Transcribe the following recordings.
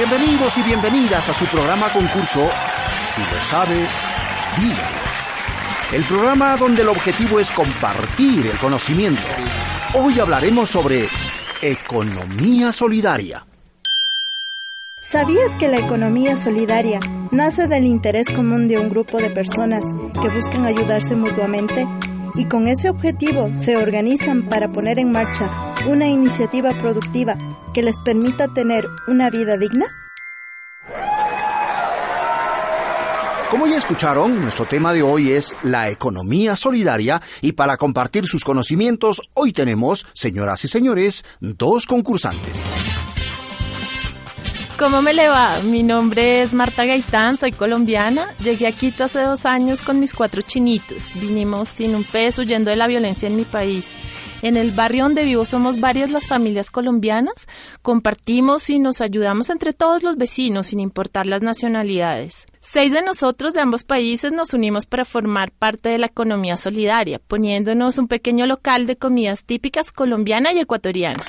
Bienvenidos y bienvenidas a su programa concurso Si lo sabe, dígalo. El programa donde el objetivo es compartir el conocimiento. Hoy hablaremos sobre economía solidaria. ¿Sabías que la economía solidaria nace del interés común de un grupo de personas que buscan ayudarse mutuamente? Y con ese objetivo se organizan para poner en marcha una iniciativa productiva que les permita tener una vida digna? Como ya escucharon, nuestro tema de hoy es la economía solidaria y para compartir sus conocimientos hoy tenemos, señoras y señores, dos concursantes. ¿Cómo me le va? Mi nombre es Marta Gaitán, soy colombiana. Llegué a Quito hace dos años con mis cuatro chinitos. Vinimos sin un peso huyendo de la violencia en mi país. En el barrio donde vivo somos varias las familias colombianas, compartimos y nos ayudamos entre todos los vecinos sin importar las nacionalidades. Seis de nosotros de ambos países nos unimos para formar parte de la economía solidaria, poniéndonos un pequeño local de comidas típicas colombiana y ecuatoriana.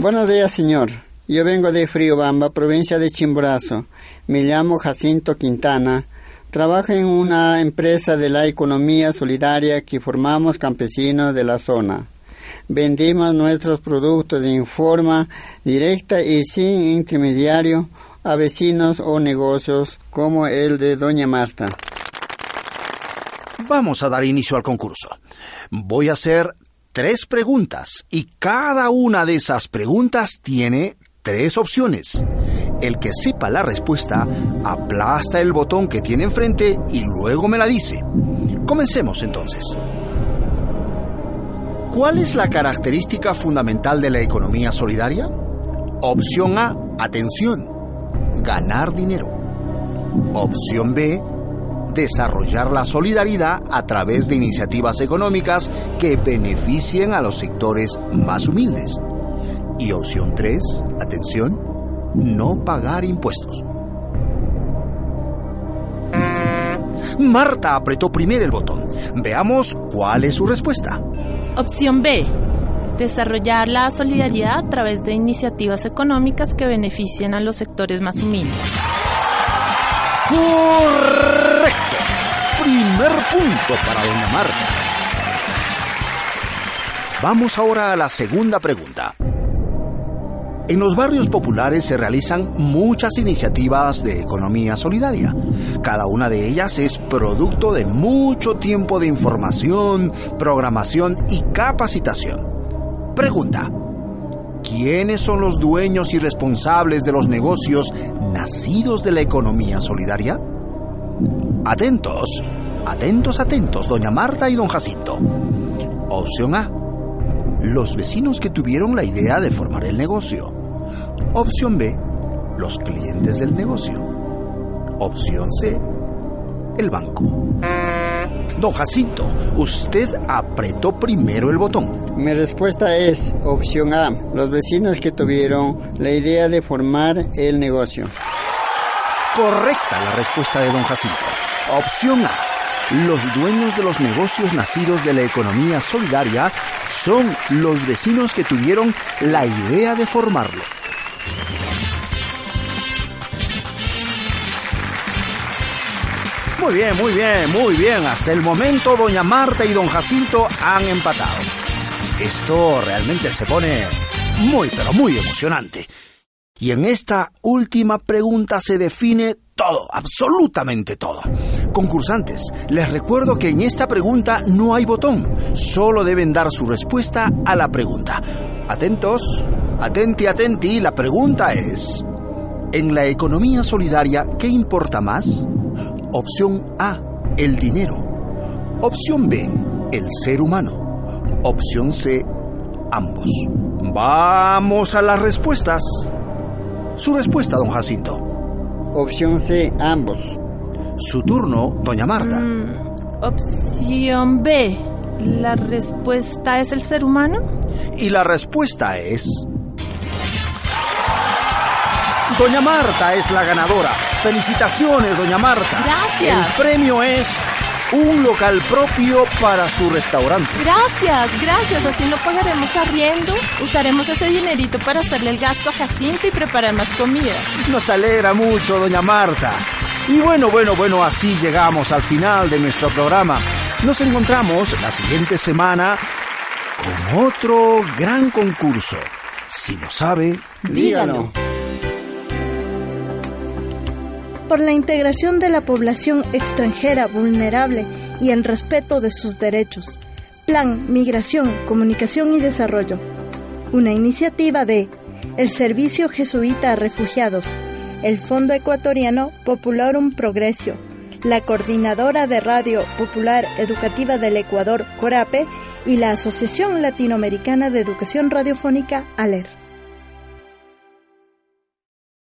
Buenos días, señor. Yo vengo de Friobamba, provincia de Chimborazo. Me llamo Jacinto Quintana. Trabajo en una empresa de la economía solidaria que formamos campesinos de la zona. Vendimos nuestros productos en forma directa y sin intermediario a vecinos o negocios como el de Doña Marta. Vamos a dar inicio al concurso. Voy a hacer tres preguntas y cada una de esas preguntas tiene tres opciones. El que sepa la respuesta aplasta el botón que tiene enfrente y luego me la dice. Comencemos entonces. ¿Cuál es la característica fundamental de la economía solidaria? Opción A, atención, ganar dinero. Opción B, desarrollar la solidaridad a través de iniciativas económicas que beneficien a los sectores más humildes. Y opción 3, atención, no pagar impuestos. Marta apretó primero el botón. Veamos cuál es su respuesta. Opción B. Desarrollar la solidaridad a través de iniciativas económicas que beneficien a los sectores más humildes. Correcto. Primer punto para doña Marta. Vamos ahora a la segunda pregunta. En los barrios populares se realizan muchas iniciativas de economía solidaria. Cada una de ellas es producto de mucho tiempo de información, programación y capacitación. Pregunta. ¿Quiénes son los dueños y responsables de los negocios nacidos de la economía solidaria? Atentos, atentos, atentos, doña Marta y don Jacinto. Opción A. Los vecinos que tuvieron la idea de formar el negocio. Opción B, los clientes del negocio. Opción C, el banco. Don Jacinto, usted apretó primero el botón. Mi respuesta es opción A, los vecinos que tuvieron la idea de formar el negocio. Correcta la respuesta de don Jacinto. Opción A. Los dueños de los negocios nacidos de la economía solidaria son los vecinos que tuvieron la idea de formarlo. Muy bien, muy bien, muy bien. Hasta el momento, doña Marta y don Jacinto han empatado. Esto realmente se pone muy, pero muy emocionante. Y en esta última pregunta se define todo, absolutamente todo. Concursantes, les recuerdo que en esta pregunta no hay botón, solo deben dar su respuesta a la pregunta. Atentos, atenti, atenti, la pregunta es, en la economía solidaria, ¿qué importa más? Opción A, el dinero. Opción B, el ser humano. Opción C, ambos. Vamos a las respuestas. Su respuesta, don Jacinto. Opción C, ambos. Su turno, doña Marta. Mm, opción B. ¿La respuesta es el ser humano? Y la respuesta es... Doña Marta es la ganadora. Felicitaciones, doña Marta. Gracias. El premio es un local propio para su restaurante. Gracias, gracias. Así no pagaremos arriendo. Usaremos ese dinerito para hacerle el gasto a Jacinto y preparar más comida. Nos alegra mucho, doña Marta. Y bueno, bueno, bueno, así llegamos al final de nuestro programa. Nos encontramos la siguiente semana con otro gran concurso. Si lo sabe, dígalo. Por la integración de la población extranjera vulnerable y en respeto de sus derechos. Plan Migración, Comunicación y Desarrollo. Una iniciativa de el Servicio Jesuita a Refugiados, el Fondo Ecuatoriano Popularum Progresio, la Coordinadora de Radio Popular Educativa del Ecuador, CORAPE, y la Asociación Latinoamericana de Educación Radiofónica, ALER.